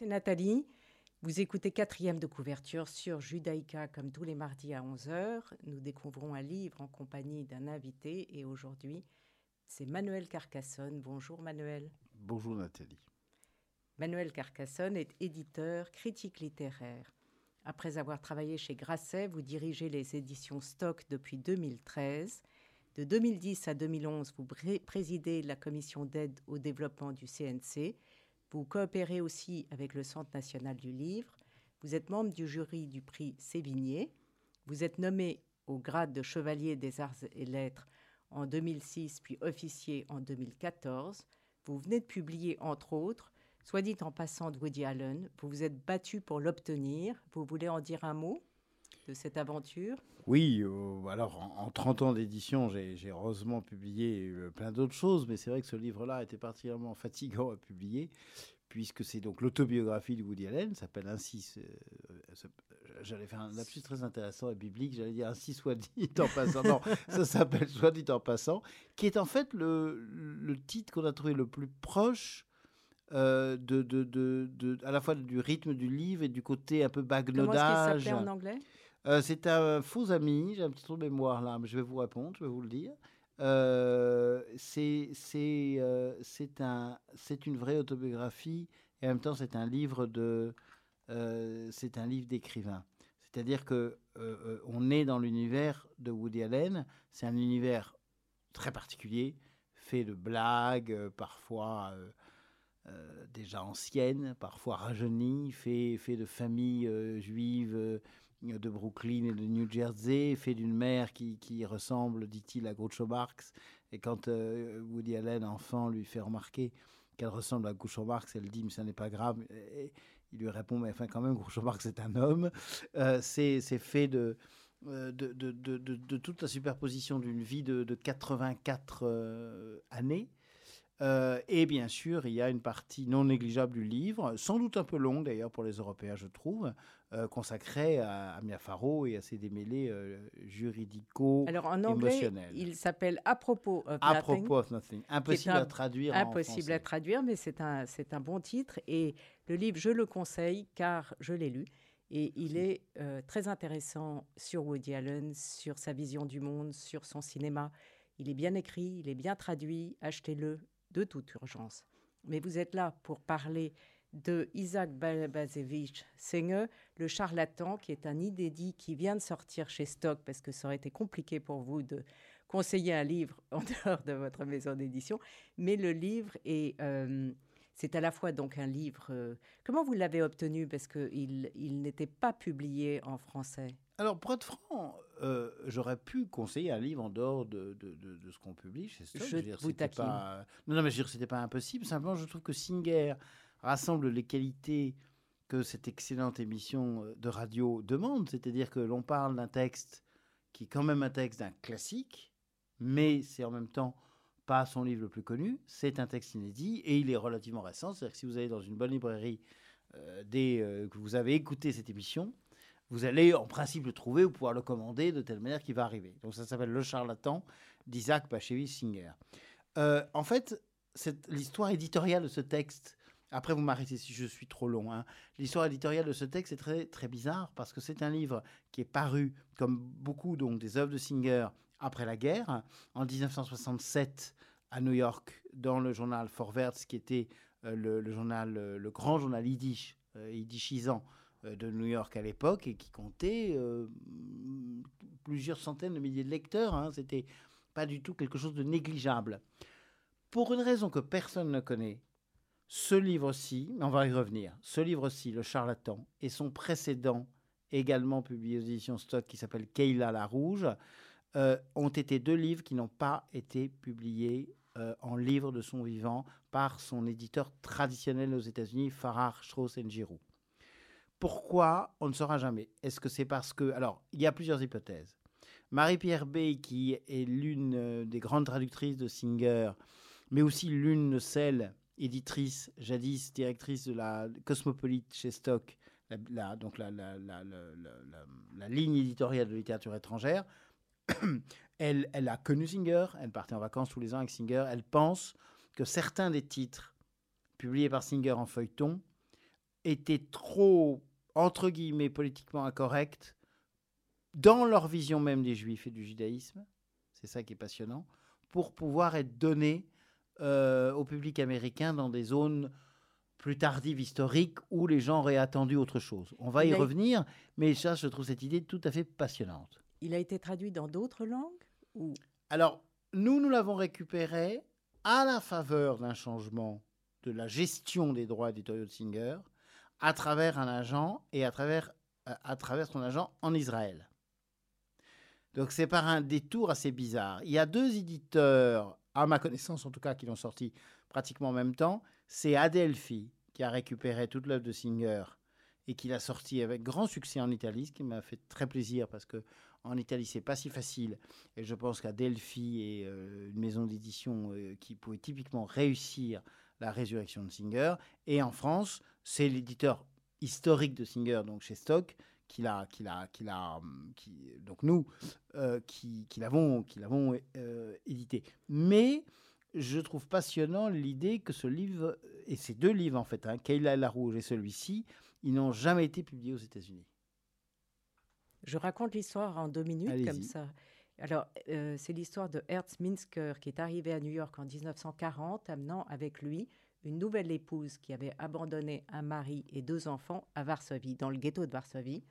C'est Nathalie. Vous écoutez quatrième de couverture sur Judaïka comme tous les mardis à 11h. Nous découvrons un livre en compagnie d'un invité et aujourd'hui c'est Manuel Carcassonne. Bonjour Manuel. Bonjour Nathalie. Manuel Carcassonne est éditeur, critique littéraire. Après avoir travaillé chez Grasset, vous dirigez les éditions Stock depuis 2013. De 2010 à 2011, vous présidez la commission d'aide au développement du CNC. Vous coopérez aussi avec le Centre national du livre. Vous êtes membre du jury du prix Sévigné. Vous êtes nommé au grade de chevalier des arts et lettres en 2006, puis officier en 2014. Vous venez de publier, entre autres, Soit dit en passant de Woody Allen, vous vous êtes battu pour l'obtenir. Vous voulez en dire un mot de cette aventure? Oui, euh, alors en, 30 ans d'édition, j'ai heureusement publié euh, plein d'autres choses, mais c'est vrai que ce livre-là était particulièrement fatigant à publier, puisque c'est donc l'autobiographie de Woody Allen, s'appelle ainsi, euh, j'allais faire un lapsus très intéressant et biblique, j'allais dire ainsi soit dit en passant, non, ça s'appelle soit dit en passant, qui est en fait le, le titre qu'on a trouvé le plus proche euh, de, de, de, à la fois du rythme du livre et du côté un peu bagnodage. Comment est-ce en anglais? Euh, C'est un faux ami, j'ai un petit trou de mémoire là, mais je vais vous répondre, je vais vous le dire. Euh, c'est euh, un, une vraie autobiographie et en même temps c'est un livre de c'est un livre d'écrivain. C'est-à-dire que on est dans l'univers de Woody Allen. C'est un univers très particulier, fait de blagues, parfois euh, déjà ancienne, parfois rajeunies, fait, fait de familles euh, juives euh, de Brooklyn et de New Jersey, fait d'une mère qui, qui ressemble, dit-il, à Groucho Marx. Et quand Woody Allen, enfant, lui fait remarquer qu'elle ressemble à Groucho Marx, elle dit, mais ça n'est pas grave. Et il lui répond, mais enfin, quand même, Groucho Marx est un homme. c'est fait. De, de, de, de, toute la superposition d'une vie de, 84 années euh, et bien sûr, il y a une partie non négligeable du livre, sans doute un peu longue d'ailleurs pour les Européens, je trouve, euh, consacrée à, Mia Farrow et à ses démêlés euh, juridico Alors en anglais, il s'appelle À propos of à propos of nothing. Impossible à traduire. Impossible à traduire, mais c'est un, c'est un bon titre. Et le livre, je le conseille car je l'ai lu. Et il est très intéressant sur Woody Allen, sur sa vision du monde, sur son cinéma. Il est bien écrit, il est bien traduit. Achetez-le, de toute urgence. Mais vous êtes là pour parler de Isaac Balabazevich Singer, le charlatan, qui est un inédit qui vient de sortir chez Stock, parce que ça aurait été compliqué pour vous de conseiller un livre en dehors de votre maison d'édition. Mais le livre est... Euh, c'est à la fois donc un livre. Euh, comment vous l'avez obtenu? Parce qu'il il, n'était pas publié en français. Alors, pour être franc, euh, j'aurais pu conseiller un livre en dehors de, de, de, ce qu'on publie chez Stock. Je, dire, vous pas... Non, non, mais je veux dire, c'était pas impossible. Simplement, je trouve que Singer rassemble les qualités que cette excellente émission euh, de radio demande. C'est-à-dire que l'on parle d'un texte qui est quand même un texte d'un classique, mais c'est en même temps pas son livre le plus connu. C'est un texte inédit et il est relativement récent. C'est-à-dire que si vous allez dans une bonne librairie euh, dès que vous avez écouté cette émission, vous allez en principe le trouver ou pouvoir le commander de telle manière qu'il va arriver. Donc ça s'appelle Le charlatan d'Isaac Bashevis Singer. Euh, en fait, l'histoire éditoriale de ce texte, après vous m'arrêtez si je suis trop long, hein, l'histoire éditoriale de ce texte est très, très bizarre parce que c'est un livre qui est paru, comme beaucoup donc, des œuvres de Singer, après la guerre, en 1967 à New York, dans le journal Forwärts, qui était euh, le, journal, euh, le grand journal yiddish, euh, de New York à l'époque et qui comptait euh, plusieurs centaines de milliers de lecteurs. Hein. C'était pas du tout quelque chose de négligeable. Pour une raison que personne ne connaît, ce livre-ci, on va y revenir, ce livre-ci, Le Charlatan, et son précédent, également publié aux éditions Stock, qui s'appelle Keila la Rouge, euh, ont été deux livres qui n'ont pas été publiés en livre de son vivant par son éditeur traditionnel aux États-Unis, Farrar, Strauss Giroux. Pourquoi On ne saura jamais? Est-ce que c'est parce que... Alors, il y a plusieurs hypothèses. Marie-Pierre Bay, qui est l'une euh, des grandes traductrices de Singer, mais aussi l'une de celles éditrice, jadis directrice de la Cosmopolite chez Stock, donc la, la, ligne éditoriale de littérature étrangère. elle, elle a connu Singer, elle partait en vacances tous les ans avec Singer. Elle pense que certains des titres publiés par Singer en feuilleton étaient trop, entre guillemets, politiquement incorrects dans leur vision même des juifs et du judaïsme. C'est ça qui est passionnant. Pour pouvoir être donnés euh, au public américain dans des zones plus tardives historiques où les gens auraient attendu autre chose. On va y revenir, mais ça, je trouve cette idée tout à fait passionnante. Il a été traduit dans d'autres langues ou... Alors, nous, nous l'avons récupéré à la faveur d'un changement de la gestion des droits éditoriaux de Singer à travers un agent et à travers, euh, à travers son agent en Israël. Donc c'est par un détour assez bizarre. Il y a deux éditeurs à ma connaissance en tout cas, qui l'ont sorti pratiquement en même temps, c'est Adelphi qui a récupéré toute l'œuvre de Singer et qui l'a sorti avec grand succès en Italie, ce qui m'a fait très plaisir parce que en Italie c'est pas si facile et je pense qu'Adelphi est euh, une maison d'édition euh, qui pouvait typiquement réussir la résurrection de Singer et en France c'est l'éditeur historique de Singer donc chez Stock qu'il a, qu'il a, qu'il a, qui, donc nous, euh, qui, qui l'avons, qui l'avons euh, édité. Mais je trouve passionnant l'idée que ce livre, et ces deux livres en fait, hein, Kayla la Rouge et celui-ci, ils n'ont jamais été publiés aux États-Unis. Je raconte l'histoire en deux minutes comme ça. Alors, euh, c'est l'histoire de Hertz Minsker qui est arrivé à New York en 1940, amenant avec lui une nouvelle épouse qui avait abandonné un mari et deux enfants à Varsovie, dans le ghetto de Varsovie.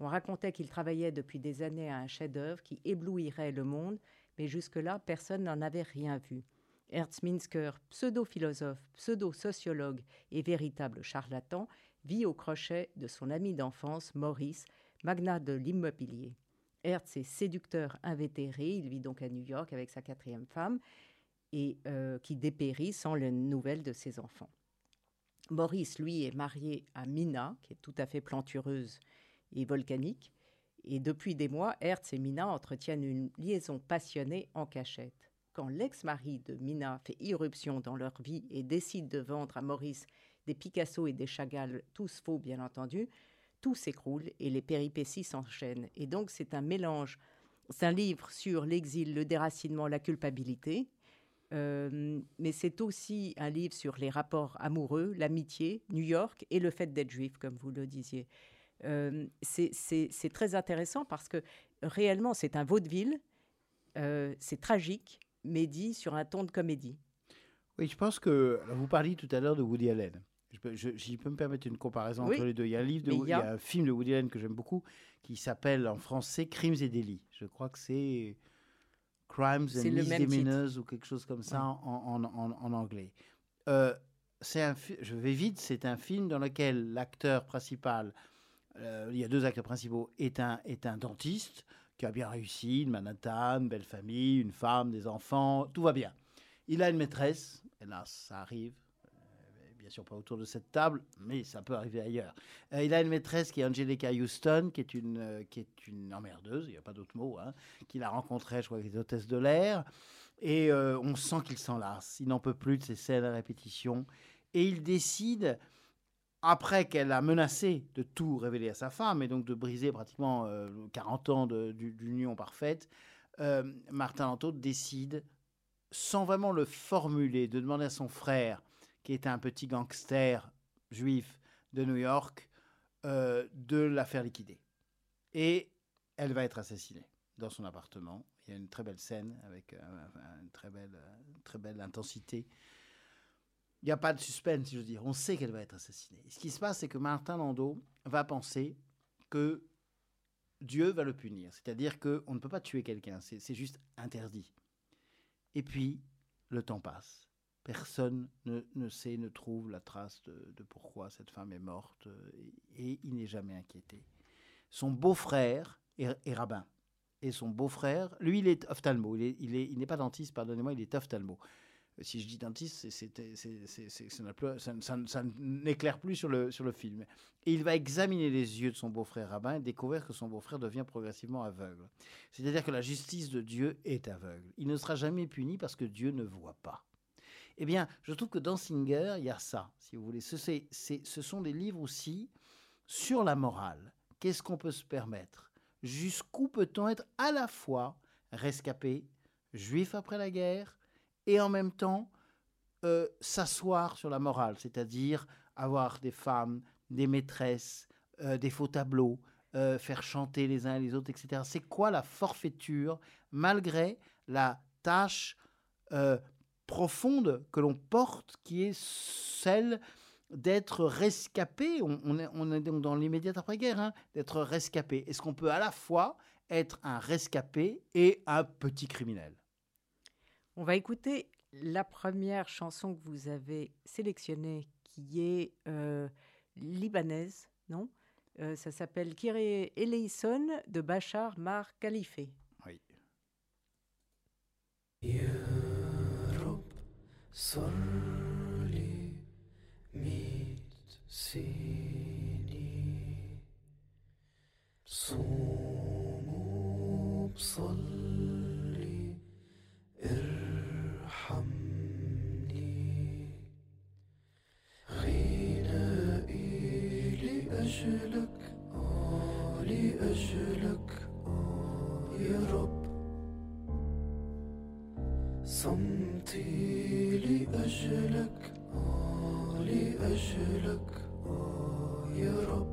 On racontait qu'il travaillait depuis des années à un chef-d'œuvre qui éblouirait le monde, mais jusque-là, personne n'en avait rien vu. Ernst Minsker, pseudo-philosophe, pseudo-sociologue et véritable charlatan, vit au crochet de son ami d'enfance, Maurice, magnat de l'immobilier. Hertz est séducteur invétéré, il vit donc à New York avec sa quatrième femme, et euh, qui dépérit sans les nouvelles de ses enfants. Maurice, lui, est marié à Mina, qui est tout à fait plantureuse et volcanique. Et depuis des mois, Hertz et Mina entretiennent une liaison passionnée en cachette. Quand l'ex-mari de Mina fait irruption dans leur vie et décide de vendre à Maurice des Picasso et des Chagall, tous faux bien entendu, tout s'écroule et les péripéties s'enchaînent. Et donc c'est un mélange, c'est un livre sur l'exil, le déracinement, la culpabilité, euh, mais c'est aussi un livre sur les rapports amoureux, l'amitié, New York et le fait d'être juif, comme vous le disiez. Euh, c'est très intéressant parce que réellement, c'est un vaudeville, euh, c'est tragique, mais dit sur un ton de comédie. Oui, je pense que vous parliez tout à l'heure de Woody Allen. Je peux, peux me permettre une comparaison entre les deux. Il y a un livre, de, il y a un film de Woody Allen que j'aime beaucoup qui s'appelle en français Crimes et délits. Je crois que c'est Crimes and Misdemeanors ou quelque chose comme ça en, en, en, anglais. Euh, un, je vais vite, c'est un film dans lequel l'acteur principal euh, il y a deux acteurs principaux, est un, est un dentiste qui a bien réussi, une Manhattan, belle famille, une femme, des enfants, tout va bien. Il a une maîtresse, hélas, ça arrive, bien sûr pas autour de cette table, mais ça peut arriver ailleurs. Euh, il a une maîtresse qui est Angelica Houston, qui est une, qui est une emmerdeuse, il n'y a pas d'autre mot, hein, qu'il a rencontrée, je crois, avec des hôtesses de l'air. Et on sent qu'il s'en lasse. Il n'en peut plus de ces scènes à répétition. Et il décide après qu'elle a menacé de tout révéler à sa femme et donc de briser pratiquement 40 euh, ans d'union parfaite, euh, Martin Lanto décide, sans vraiment le formuler, de demander à son frère, qui était un petit gangster juif de New York, euh, de la faire liquider. Et elle va être assassinée dans son appartement. Il y a une très belle scène avec une très belle, très belle intensité il n'y a pas de suspense, si je veux dire. On sait qu'elle va être assassinée. ce qui se passe, c'est que Martin Landau va penser que Dieu va le punir. C'est-à-dire qu'on ne peut pas tuer quelqu'un, c'est juste interdit. Et puis, le temps passe. Personne ne, sait, ne trouve la trace de, pourquoi cette femme est morte, et, il n'est jamais inquiété. Son beau-frère est, rabbin. Et son beau-frère, lui, il est ophtalmo. Il n'est pas dentiste, pardonnez-moi, il est ophtalmo si je dis dentiste, ça, n'éclaire plus sur le, sur le film. Et il va examiner les yeux de son beau-frère rabbin et découvrir que son beau-frère devient progressivement aveugle. C'est-à-dire que la justice de Dieu est aveugle. Il ne sera jamais puni parce que Dieu ne voit pas. Eh bien, je trouve que dans Singer, il y a ça, si vous voulez. Ce, ce sont des livres aussi sur la morale. Qu'est-ce qu'on peut se permettre? Jusqu'où peut-on être à la fois rescapé, juif après la guerre, et en même temps euh, s'asseoir sur la morale, c'est-à-dire avoir des femmes, des maîtresses, euh, des faux tableaux, euh, faire chanter les uns et les autres, etc. C'est quoi la forfaiture, malgré la tâche profonde que l'on porte, qui est celle d'être rescapé, on, est, donc dans l'immédiate après-guerre, hein, d'être rescapé. Est-ce qu'on peut à la fois être un rescapé et un petit criminel? On va écouter la première chanson que vous avez sélectionnée, qui est euh, libanaise, non? Euh, Ça s'appelle Kire Eleison de Bachar Mar Khalife. Oui. سيني صوموا بصلي ارحمني. غنائي لأجلك آه لأجلك آه يا رب. صمتي لأجلك آه لأجلك يا رب.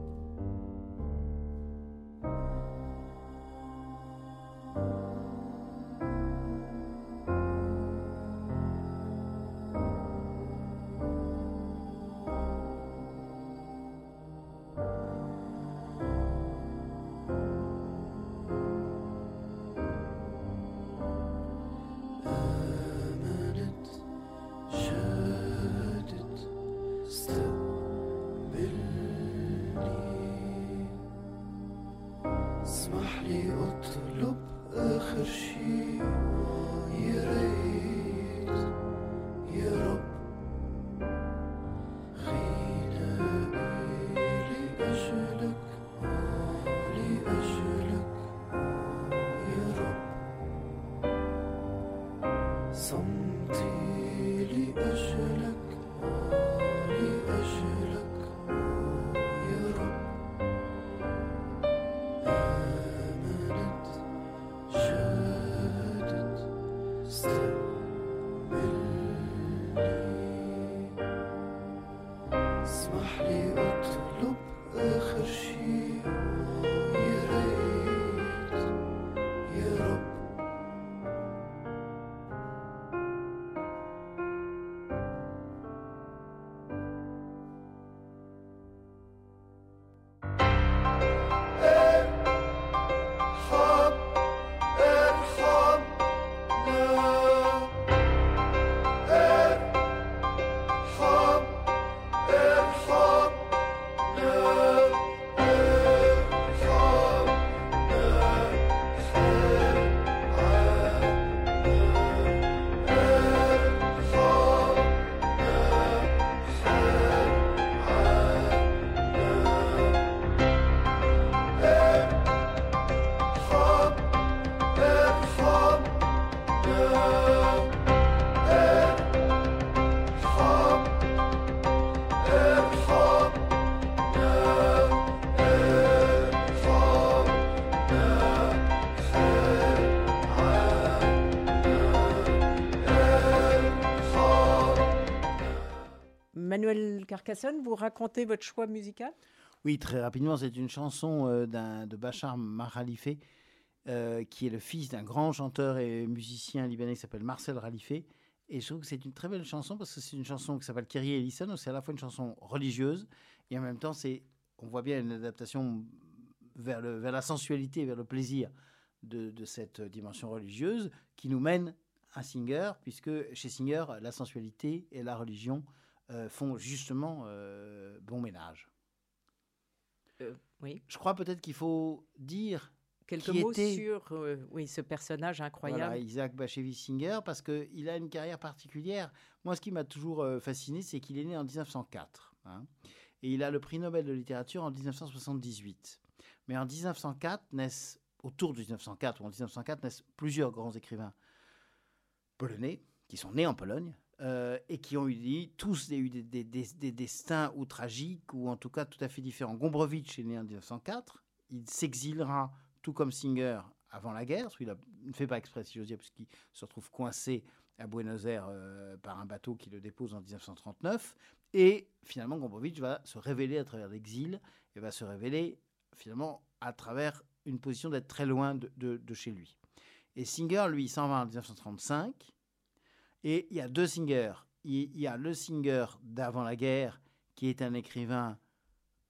Carcassonne, vous racontez votre choix musical? Oui, très rapidement. C'est une chanson euh, de Bachar Maralife, euh, qui est le fils d'un grand chanteur et musicien libanais qui s'appelle Marcel Ralifé. Et je trouve que c'est une très belle chanson parce que c'est une chanson qui s'appelle Kerry Ellison. C'est à la fois une chanson religieuse et en même temps, c'est, on voit bien une adaptation vers la sensualité, vers le plaisir de, de cette dimension religieuse qui nous mène à Singer, puisque chez Singer, la sensualité et la religion euh, font justement euh, bon ménage. Euh, oui. Je crois peut-être qu'il faut dire quelques mots sur oui, ce personnage incroyable. Isaac Bashevis Singer, parce qu'il a une carrière particulière. Moi, ce qui m'a toujours fasciné, c'est qu'il est né en 1904. Hein, et il a le prix Nobel de littérature en 1978. Mais en 1904 naissent, autour de 1904 ou en 1904 naissent plusieurs grands écrivains polonais qui sont nés en Pologne euh, et qui ont eu tous eu des, des, destins ou tragiques ou en tout cas tout à fait différents. Gombrowicz est né en 1904, il s'exilera tout comme Singer avant la guerre, qu'il ne fait pas exprès, si j'ose dire, puisqu'il se retrouve coincé à Buenos Aires euh, par un bateau qui le dépose en 1939. Et finalement, Gombrowicz va se révéler à travers l'exil et va se révéler finalement à travers une position d'être très loin de, de, chez lui. Et Singer, lui, s'en va en 1935. Et il y a deux Singer. Il y a le Singer d'avant la guerre, qui est un écrivain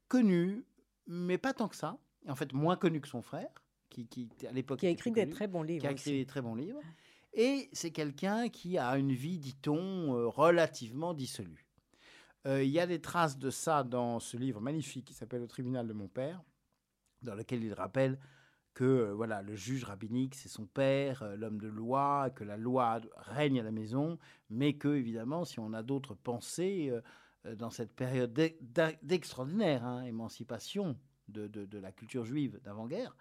connu, mais pas tant que ça. En fait, moins connu que son frère, qui, qui à l'époque. Qui a écrit des très bons livres. Qui a écrit des très bons livres. Et c'est quelqu'un qui a une vie, dit-on, euh, relativement dissolue. Euh, il y a des traces de ça dans ce livre magnifique qui s'appelle Au tribunal de mon père, dans lequel il rappelle que voilà, le juge rabbinique, c'est son père, l'homme de loi, que la loi règne à la maison, mais que, évidemment, si on a d'autres pensées dans cette période d'extraordinaire hein, émancipation de, de, la culture juive d'avant-guerre,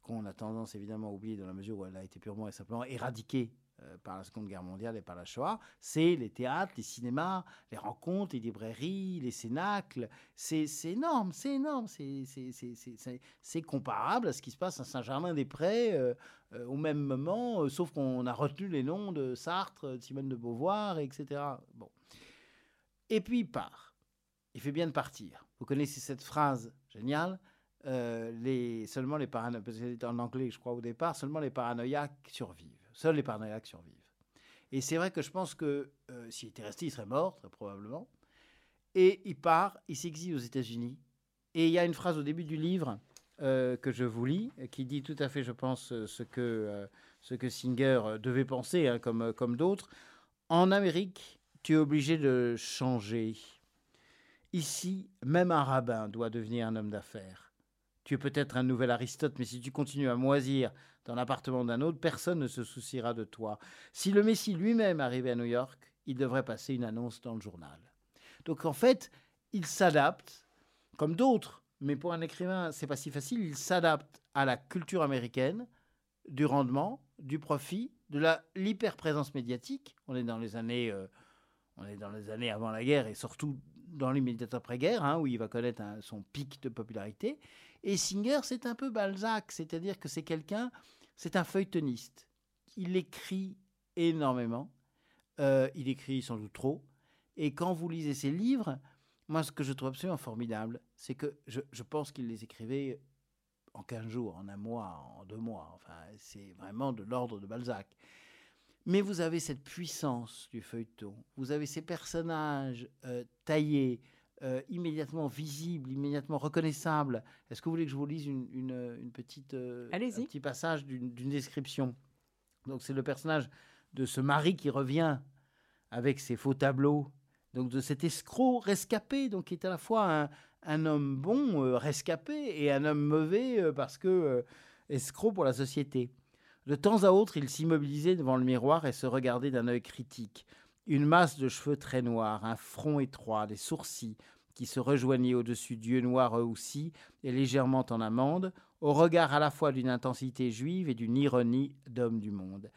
qu'on a tendance évidemment à oublier dans la mesure où elle a été purement et simplement éradiquée euh, par la Seconde Guerre mondiale et par la Shoah, c'est les théâtres, les cinémas, les rencontres, les librairies, les cénacles. C'est énorme, c'est énorme. C'est comparable à ce qui se passe à Saint-Germain-des-Prés euh, euh, au même moment, sauf qu'on a retenu les noms de Sartre, de Simone de Beauvoir, etc. Bon. Et puis il part. Il fait bien de partir. Vous connaissez cette phrase géniale les, seulement les en anglais je crois au départ, seulement les paranoïaques survivent. Seuls les paranoïaques survivent. Et c'est vrai que je pense que euh, s'il était resté, il serait mort, très probablement. Et il part, il s'exile aux États-Unis. Et il y a une phrase au début du livre euh, que je vous lis, qui dit tout à fait, je pense, euh, ce que, Singer devait penser, hein, comme d'autres. En Amérique, tu es obligé de changer. Ici, même un rabbin doit devenir un homme d'affaires. Tu es peut-être un nouvel Aristote, mais si tu continues à moisir dans l'appartement d'un autre, personne ne se souciera de toi. Si le Messie lui-même arrivait à New York, il devrait passer une annonce dans le journal. Donc en fait, il s'adapte, comme d'autres, mais pour un écrivain, c'est pas si facile, il s'adapte à la culture américaine, du rendement, du profit, de la l'hyperprésence médiatique. On est dans les années, euh, on est dans les années avant la guerre et surtout dans l'immédiat après-guerre, hein, où il va connaître son pic de popularité. Et Singer, c'est un peu Balzac, c'est-à-dire que c'est quelqu'un, c'est un feuilletoniste. Il écrit énormément, euh, il écrit sans doute trop, et quand vous lisez ses livres, moi ce que je trouve absolument formidable, c'est que je, pense qu'il les écrivait en 15 jours, en un mois, en deux mois, enfin c'est vraiment de l'ordre de Balzac. Mais vous avez cette puissance du feuilleton, vous avez ces personnages euh, taillés, euh, immédiatement visible, immédiatement reconnaissable. Est-ce que vous voulez que je vous lise une, une, petite, euh, un petit passage d'une description? Donc c'est le personnage de ce mari qui revient avec ses faux tableaux, donc de cet escroc rescapé, donc qui est à la fois un, un homme bon, euh, rescapé, et un homme mauvais parce que escroc pour la société. De temps à autre, il s'immobilisait devant le miroir et se regardait d'un œil critique. Une masse de cheveux très noirs, un front étroit, des sourcils qui se rejoignaient au-dessus d'yeux noirs aussi et légèrement en amande, au regard à la fois d'une intensité juive et d'une ironie d'homme du monde.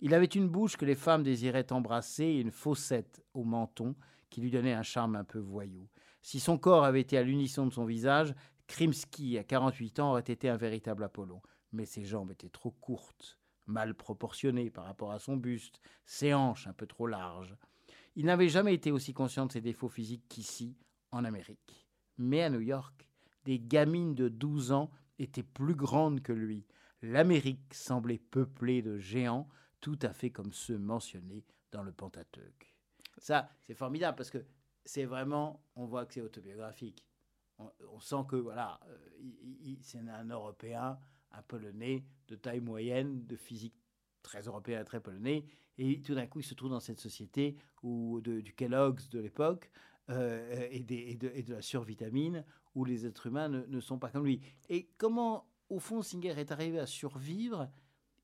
Il avait une bouche que les femmes désiraient embrasser et une fossette au menton qui lui donnait un charme un peu voyou. Si son corps avait été à l'unisson de son visage, Krimsky, à 48 ans, aurait été un véritable Apollon. Mais ses jambes étaient trop courtes mal proportionné par rapport à son buste, ses hanches un peu trop larges. Il n'avait jamais été aussi conscient de ses défauts physiques qu'ici, en Amérique. Mais à New York, des gamines de 12 ans étaient plus grandes que lui. L'Amérique semblait peuplée de géants, tout à fait comme ceux mentionnés dans le Pentateuque. Ça, c'est formidable parce que c'est vraiment, on voit que c'est autobiographique. On, sent que voilà, euh, c'est un Européen un Polonais de taille moyenne, de physique très européen, très polonais, et tout d'un coup, il se trouve dans cette société où, de, du Kellogg's de l'époque euh, et, de, la survitamine, où les êtres humains ne, sont pas comme lui. Et comment, au fond, Singer est arrivé à survivre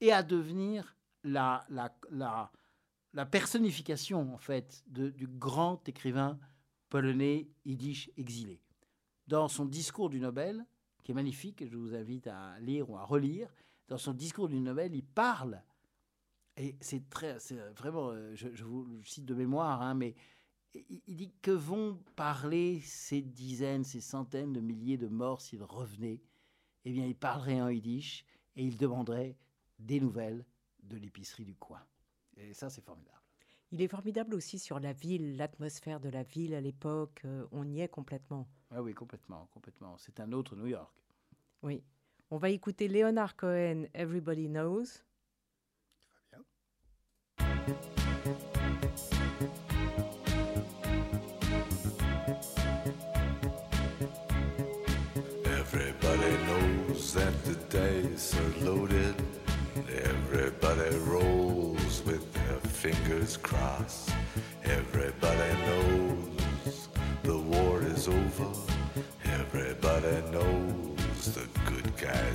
et à devenir la, personnification, en fait, du grand écrivain polonais yiddish exilé. Dans son discours du Nobel, qui est magnifique, que je vous invite à lire ou à relire. Dans son discours du Nobel, il parle Et c'est très, c'est vraiment, euh, je, vous cite de mémoire, hein, mais il, il dit que vont parler ces dizaines, ces centaines de milliers de morts s'ils revenaient? Eh bien, ils parleraient en yiddish et ils demanderaient des nouvelles de l'épicerie du coin. Et ça, c'est formidable. Il est formidable aussi sur la ville, l'atmosphère de la ville à l'époque. euh, on y est complètement. Ah oui, complètement, complètement. C'est un autre New York. Oui. On va écouter Leonard Cohen, Everybody Knows. Très bien. Everybody knows that the dice are loaded. Everybody rolls with their fingers crossed.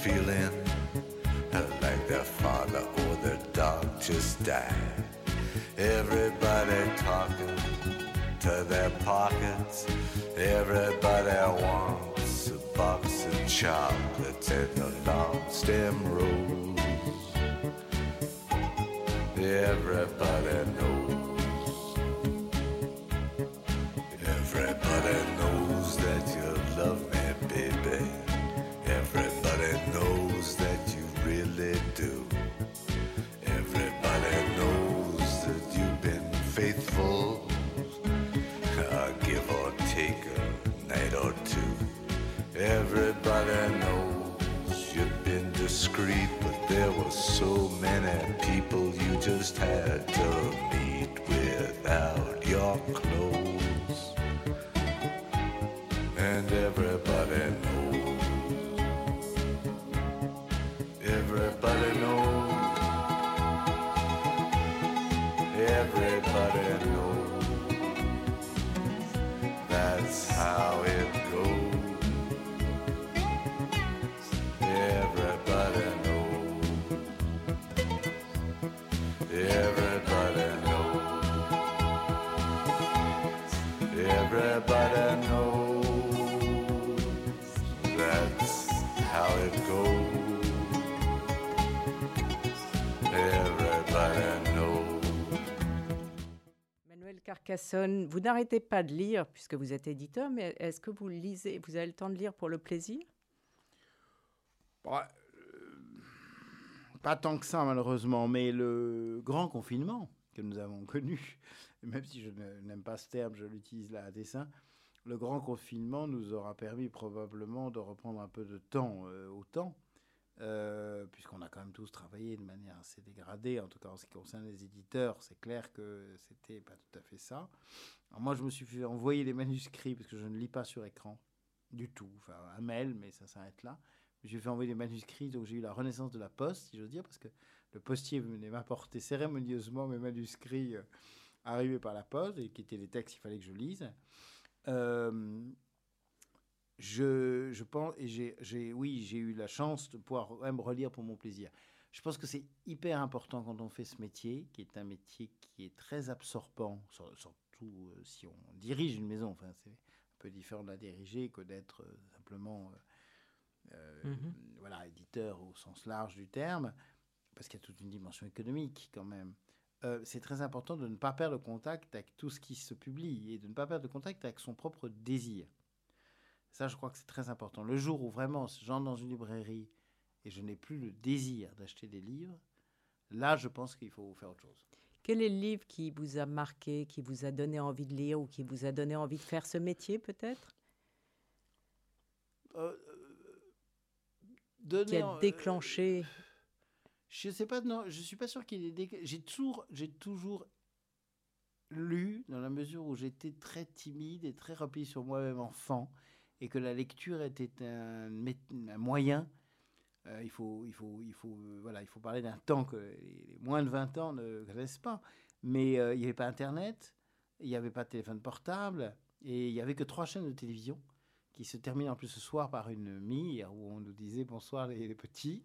Feeling like their father or their dog just died. Everybody talking to their pockets. Everybody wants a box of chocolates and a long stem rose. Everybody so many people you just had to meet without your clothes. And everybody knows. Everybody knows. Everybody knows. That's how it Carcassonne, vous n'arrêtez pas de lire puisque vous êtes éditeur, mais est-ce que vous lisez, vous avez le temps de lire pour le plaisir? Bah, euh, pas tant que ça, malheureusement, mais le grand confinement que nous avons connu, même si je n'aime pas ce terme, je l'utilise là à dessein, le grand confinement nous aura permis probablement de reprendre un peu de temps euh, au temps, euh, puisqu'on a quand même tous travaillé de manière assez dégradée, en tout cas en ce qui concerne les éditeurs, c'est clair que c'était pas tout à fait ça. Alors moi, je me suis fait envoyer les manuscrits, parce que je ne lis pas sur écran du tout, enfin un mail, mais ça s'arrête là. J'ai fait envoyer des manuscrits, donc j'ai eu la renaissance de la poste, si j'ose dire, parce que le postier venait m'apporter cérémonieusement mes manuscrits euh, arrivés par la poste, et qui étaient les textes qu'il fallait que je lise. Euh, je, je pense, et j'ai, oui, j'ai eu la chance de pouvoir même relire pour mon plaisir. Je pense que c'est hyper important quand on fait ce métier, qui est un métier qui est très absorbant, sur- surtout euh, si on dirige une maison. Enfin, c'est un peu différent de la diriger que d'être euh, simplement euh, Mhm. voilà, éditeur au sens large du terme, parce qu'il y a toute une dimension économique quand même. Euh, c'est très important de ne pas perdre contact avec tout ce qui se publie et de ne pas perdre contact avec son propre désir. Ça, je crois que c'est très important. Le jour où vraiment j'entre dans une librairie et je n'ai plus le désir d'acheter des livres, là, je pense qu'il faut faire autre chose. Quel est le livre qui vous a marqué, qui vous a donné envie de lire ou qui vous a donné envie de faire ce métier peut-être? Euh, donner Qui a en- euh, déclenché Je sais pas, non, je suis pas sûr qu'il ait déc- J'ai toujours, j'ai toujours lu dans la mesure où j'étais très timide et très replié sur moi-même enfant et que la lecture était un, moyen Euh, il, faut, il, faut, il, faut, euh, voilà, il faut parler d'un temps que moins de 20 ans ne connaissent pas. Mais euh, il n'y avait pas Internet, il n'y avait pas de téléphone portable, et il n'y avait que trois chaînes de télévision qui se terminent en plus ce soir par une mire où on nous disait bonsoir les, petits.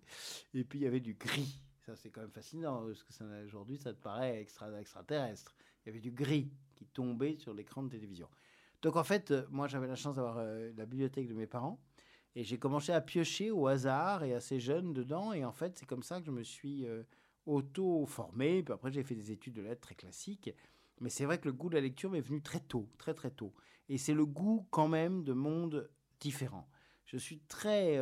Et puis il y avait du gris. Ça, c'est quand même fascinant, parce que aujourd'hui, ça te paraît extra, extraterrestre. Il y avait du gris qui tombait sur l'écran de télévision. Donc en fait, euh, moi, j'avais la chance d'avoir euh, la bibliothèque de mes parents. Et j'ai commencé à piocher au hasard et assez jeune dedans. Et en fait, c'est comme ça que je me suis euh, auto-formé. Puis après, j'ai fait des études de lettres très classiques. Mais c'est vrai que le goût de la lecture m'est venu très tôt, très très tôt. Et c'est le goût quand même de mondes différents. Je suis très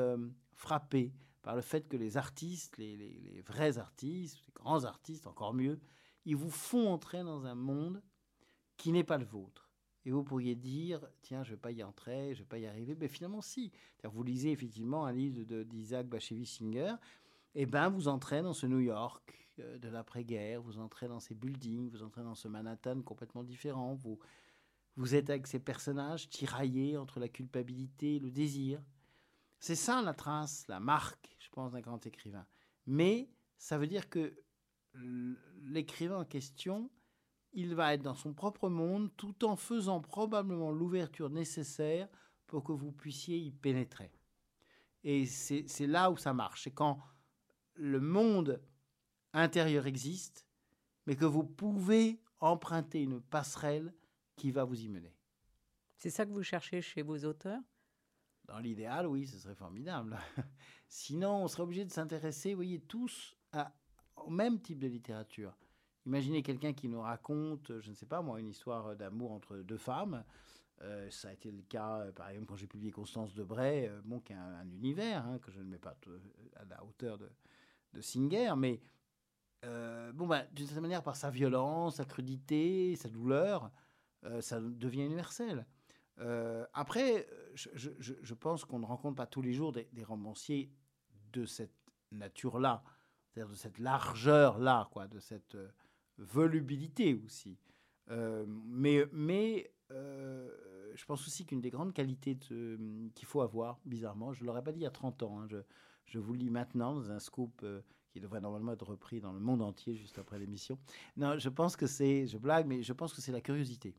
frappé par le fait que les artistes, les vrais artistes, les grands artistes encore mieux, ils vous font entrer dans un monde qui n'est pas le vôtre. Et vous pourriez dire, tiens, je ne vais pas y entrer, je ne vais pas y arriver. Mais finalement, si. Vous lisez effectivement un livre d'Isaac Bashevis Singer, et ben vous entrez dans ce New York euh, de l'après-guerre, vous entrez dans ces buildings, vous entrez dans ce Manhattan complètement différent, vous, vous êtes avec ces personnages tiraillés entre la culpabilité et le désir. C'est ça la trace, la marque, je pense, d'un grand écrivain. Mais ça veut dire que l'écrivain en question, il va être dans son propre monde tout en faisant probablement l'ouverture nécessaire pour que vous puissiez y pénétrer. Et c'est là où ça marche. C'est quand le monde intérieur existe, mais que vous pouvez emprunter une passerelle qui va vous y mener. C'est ça que vous cherchez chez vos auteurs? Dans l'idéal, oui, ce serait formidable. Sinon, on serait obligé de s'intéresser, vous voyez, tous à- au même type de littérature. Imaginez quelqu'un qui nous raconte, je ne sais pas moi, une histoire d'amour entre deux femmes. Euh, ça a été le cas, euh, par exemple, quand j'ai publié Constance de Bray, euh, bon, qui est un, un univers hein, que je ne mets pas à la hauteur de, Singer, mais euh, bon, bah, d'une certaine manière, par sa violence, sa crudité, sa douleur, euh, ça devient universel. Euh, après, euh, je, pense qu'on ne rencontre pas tous les jours des, des romanciers de cette nature-là, c'est-à-dire de cette largeur-là, quoi, de cette euh, volubilité aussi. Euh, mais mais euh, je pense aussi qu'une des grandes qualités qu'il faut avoir, bizarrement, je ne l'aurais pas dit il y a 30 ans, hein, je, je vous lis maintenant dans un scoop euh, qui devrait normalement être repris dans le monde entier juste après l'émission. Non, je pense que c'est, je blague, mais je pense que c'est la curiosité.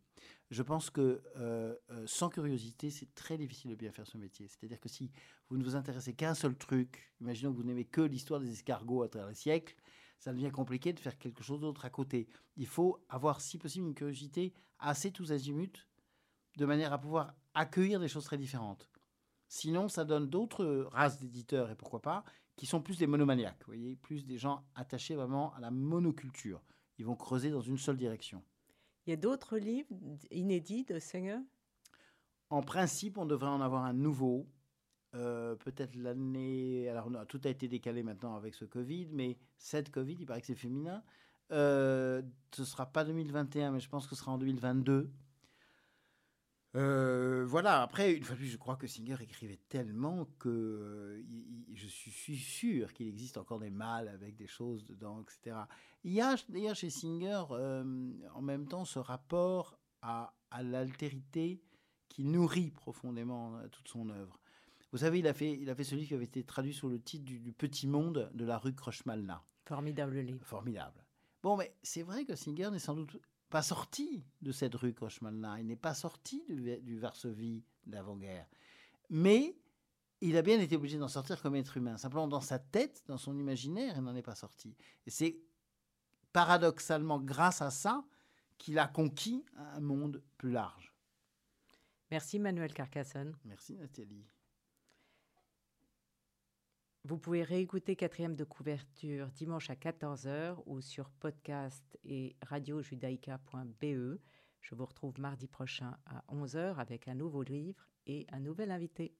Je pense que sans curiosité, c'est très difficile de bien faire ce métier. C'est-à-dire que si vous ne vous intéressez qu'à un seul truc, imaginons que vous n'aimez que l'histoire des escargots à travers les siècles, ça devient compliqué de faire quelque chose d'autre à côté. Il faut avoir, si possible, une curiosité assez tous azimuts, de manière à pouvoir accueillir des choses très différentes. Sinon, ça donne d'autres races d'éditeurs, et pourquoi pas, qui sont plus des monomaniaques, vous voyez, plus des gens attachés vraiment à la monoculture. Ils vont creuser dans une seule direction. Il y a d'autres livres inédits de Singer En principe, on devrait en avoir un nouveau. Euh, Peut-être l'année. Alors, tout a été décalé maintenant avec ce Covid, mais cette Covid, il paraît que c'est féminin. Euh, ce ne sera pas 2021, mais je pense que ce sera en 2022. Euh, voilà, après, une fois de plus, je crois que Singer écrivait tellement que je suis, sûr qu'il existe encore des mâles avec des choses dedans, etc. Il y a d'ailleurs chez Singer, en même temps, ce rapport à, l'altérité qui nourrit profondément toute son œuvre. Vous savez, il a fait, il a fait celui qui avait été traduit sous le titre du, du Petit Monde de la rue Crochmalna. Formidable livre. Formidable. Bon, mais c'est vrai que Singer n'est sans doute pas sorti de cette rue Crochmalna. Il n'est pas sorti du, du Varsovie d'avant-guerre. Mais il a bien été obligé d'en sortir comme être humain. Simplement, dans sa tête, dans son imaginaire, il n'en est pas sorti. Et c'est paradoxalement grâce à ça qu'il a conquis un monde plus large. Merci Manuel Carcassonne. Merci Nathalie. Vous pouvez réécouter quatrième de couverture dimanche à 14h ou sur podcast et radiojudaïca.be. Je vous retrouve mardi prochain à 11h avec un nouveau livre et un nouvel invité.